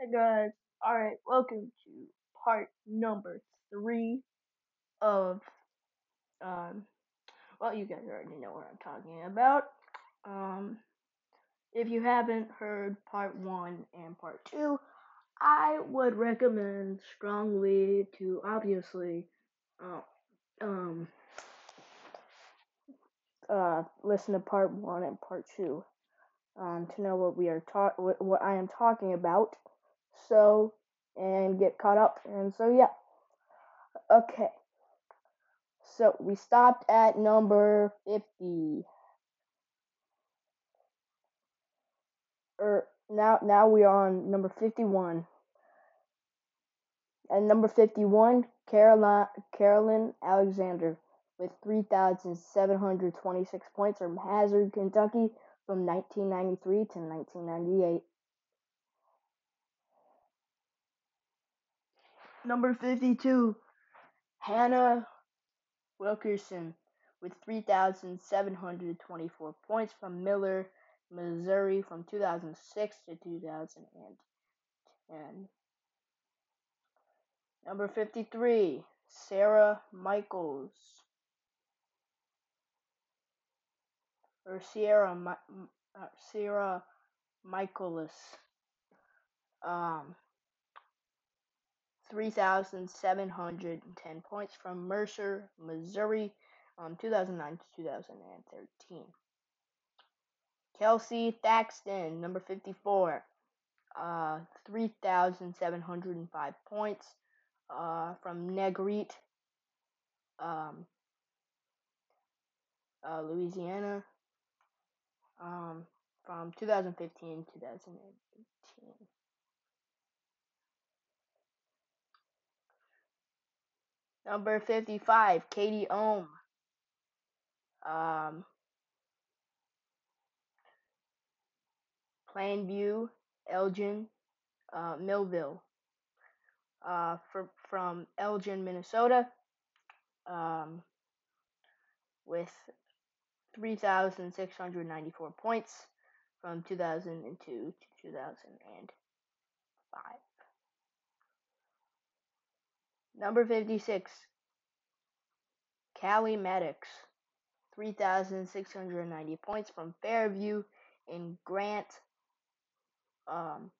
Hey guys, alright, welcome to part number three of, um, well, you guys already know what I'm talking about. Um, if you haven't heard part one and part two, I would recommend strongly to obviously, uh, um, uh, listen to part one and part two, um, to know what we are talk, what, what I am talking about. So, and get caught up. And so, yeah. Okay. So we stopped at number 50. Or now now we are on number 51. At number 51, Caroline Carolyn Alexander with 3,726 points from Hazard, Kentucky from 1993 to 1998. Number 52, Hannah Wilkerson with 3,724 points from Miller, Missouri from 2006 to 2010. Number 53, Sarah Michaels, or Sierra, uh, Sierra Michaelis, um, 3,710 points from Mercer, Missouri, um, 2009 to 2013. Kelsey Thaxton, number 54, uh, 3,705 points uh, from Negreet, um, uh, Louisiana, um, from 2015 to 2018. Number 55, Katie Ohm. Um, Plainview, Elgin, uh, Millville. Uh, for, from Elgin, Minnesota, um, with 3,694 points from 2002 to 2005. Number 56, Callie Maddox, 3,690 points from Fairview in Grant, um,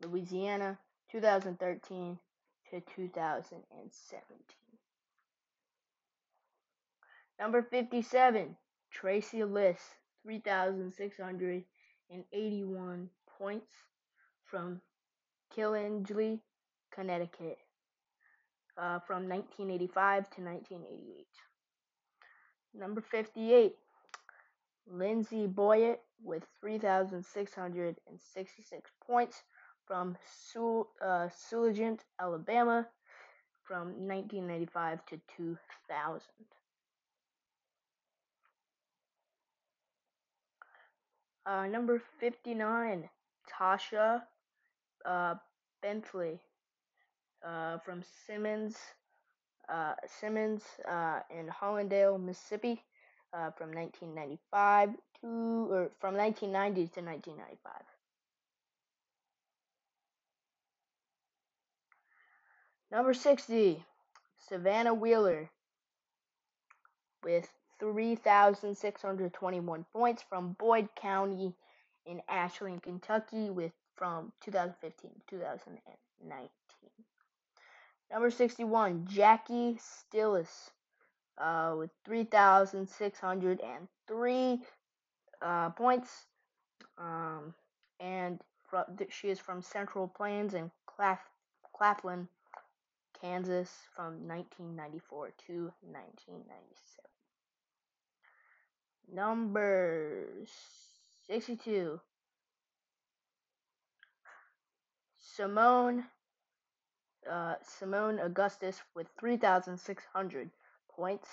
Louisiana, 2013 to 2017. Number 57, Tracy Liss, 3,681 points from Killingly, Connecticut, uh, from 1985 to 1988. Number 58, Lindsay Boyett with 3,666 points from Sul- uh, Alabama, from 1995 to 2000. Uh, number 59, Tasha uh, Bentley uh, from Simmons, uh, Simmons uh, in Hollandale, Mississippi, uh, from 1995 to or from 1990 to 1995. Number 60, Savannah Wheeler with 3,621 points from Boyd County in Ashland, Kentucky, with from 2015 to 2019. Number 61, Jackie Stillis uh, with 3,603 uh, points. Um, and from, she is from Central Plains and Claf, Claflin, Kansas from 1994 to 1997. Number 62. Seimone uh, Seimone Augustus with 3,600 points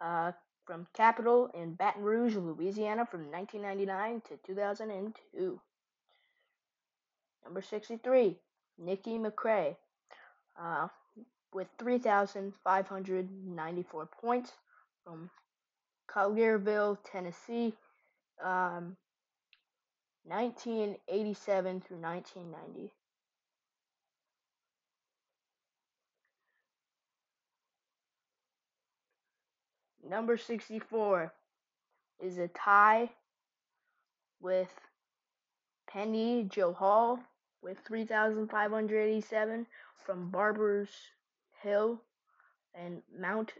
uh, from Capitol in Baton Rouge, Louisiana from 1999 to 2002. Number 63, Nikki McCray uh, with 3,594 points from Collierville, Tennessee, um, 1987 through 1990. Number 64 is a tie with Penny Johal with 3,587 from Barbers Hill and Mont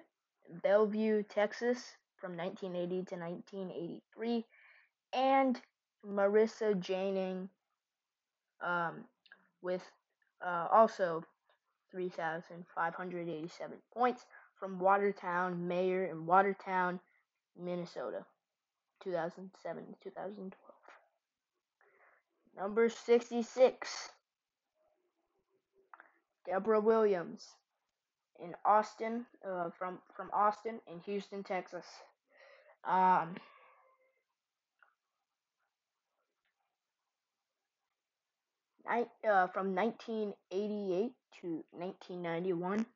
Belvieu, Texas from 1980 to 1983, and Marissa Janing um, with uh, also 3,587 points from Watertown Mayer in Watertown, Minnesota, 2007 2012. Number 66, Deborah Williams in Austin, uh, from from Austin in Houston, Texas. Um, uh, from 1988 to 1991,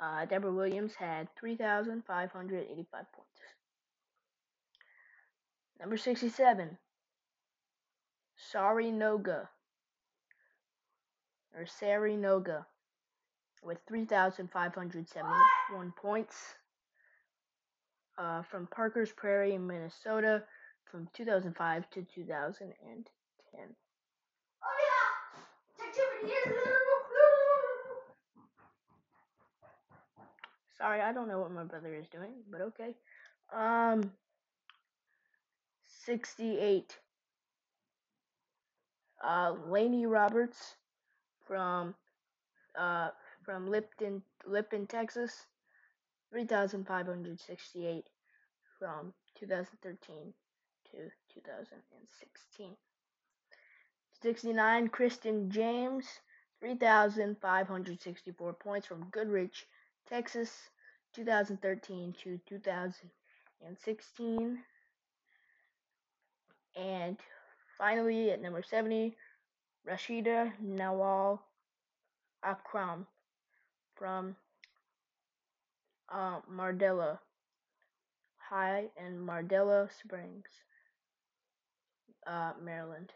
uh, Deborah Williams had 3,585 points. Number 67, Sari Noga, or Sari Noga, with 3,571 points. Uh, from Parker's Prairie in Minnesota from 2005 to 2010. Sorry, I don't know what my brother is doing, but okay. Um, 68. Uh, Laney Roberts from uh, from Lipton, Lipton, Texas, 3,568 from 2013 to 2016. 69, Kristen James, 3,564 points from Goodrich, Texas, 2013 to 2016. And finally, at number 70, Rashida Nawal Akram from uh, Mardela High in Mardela Springs, uh, Maryland.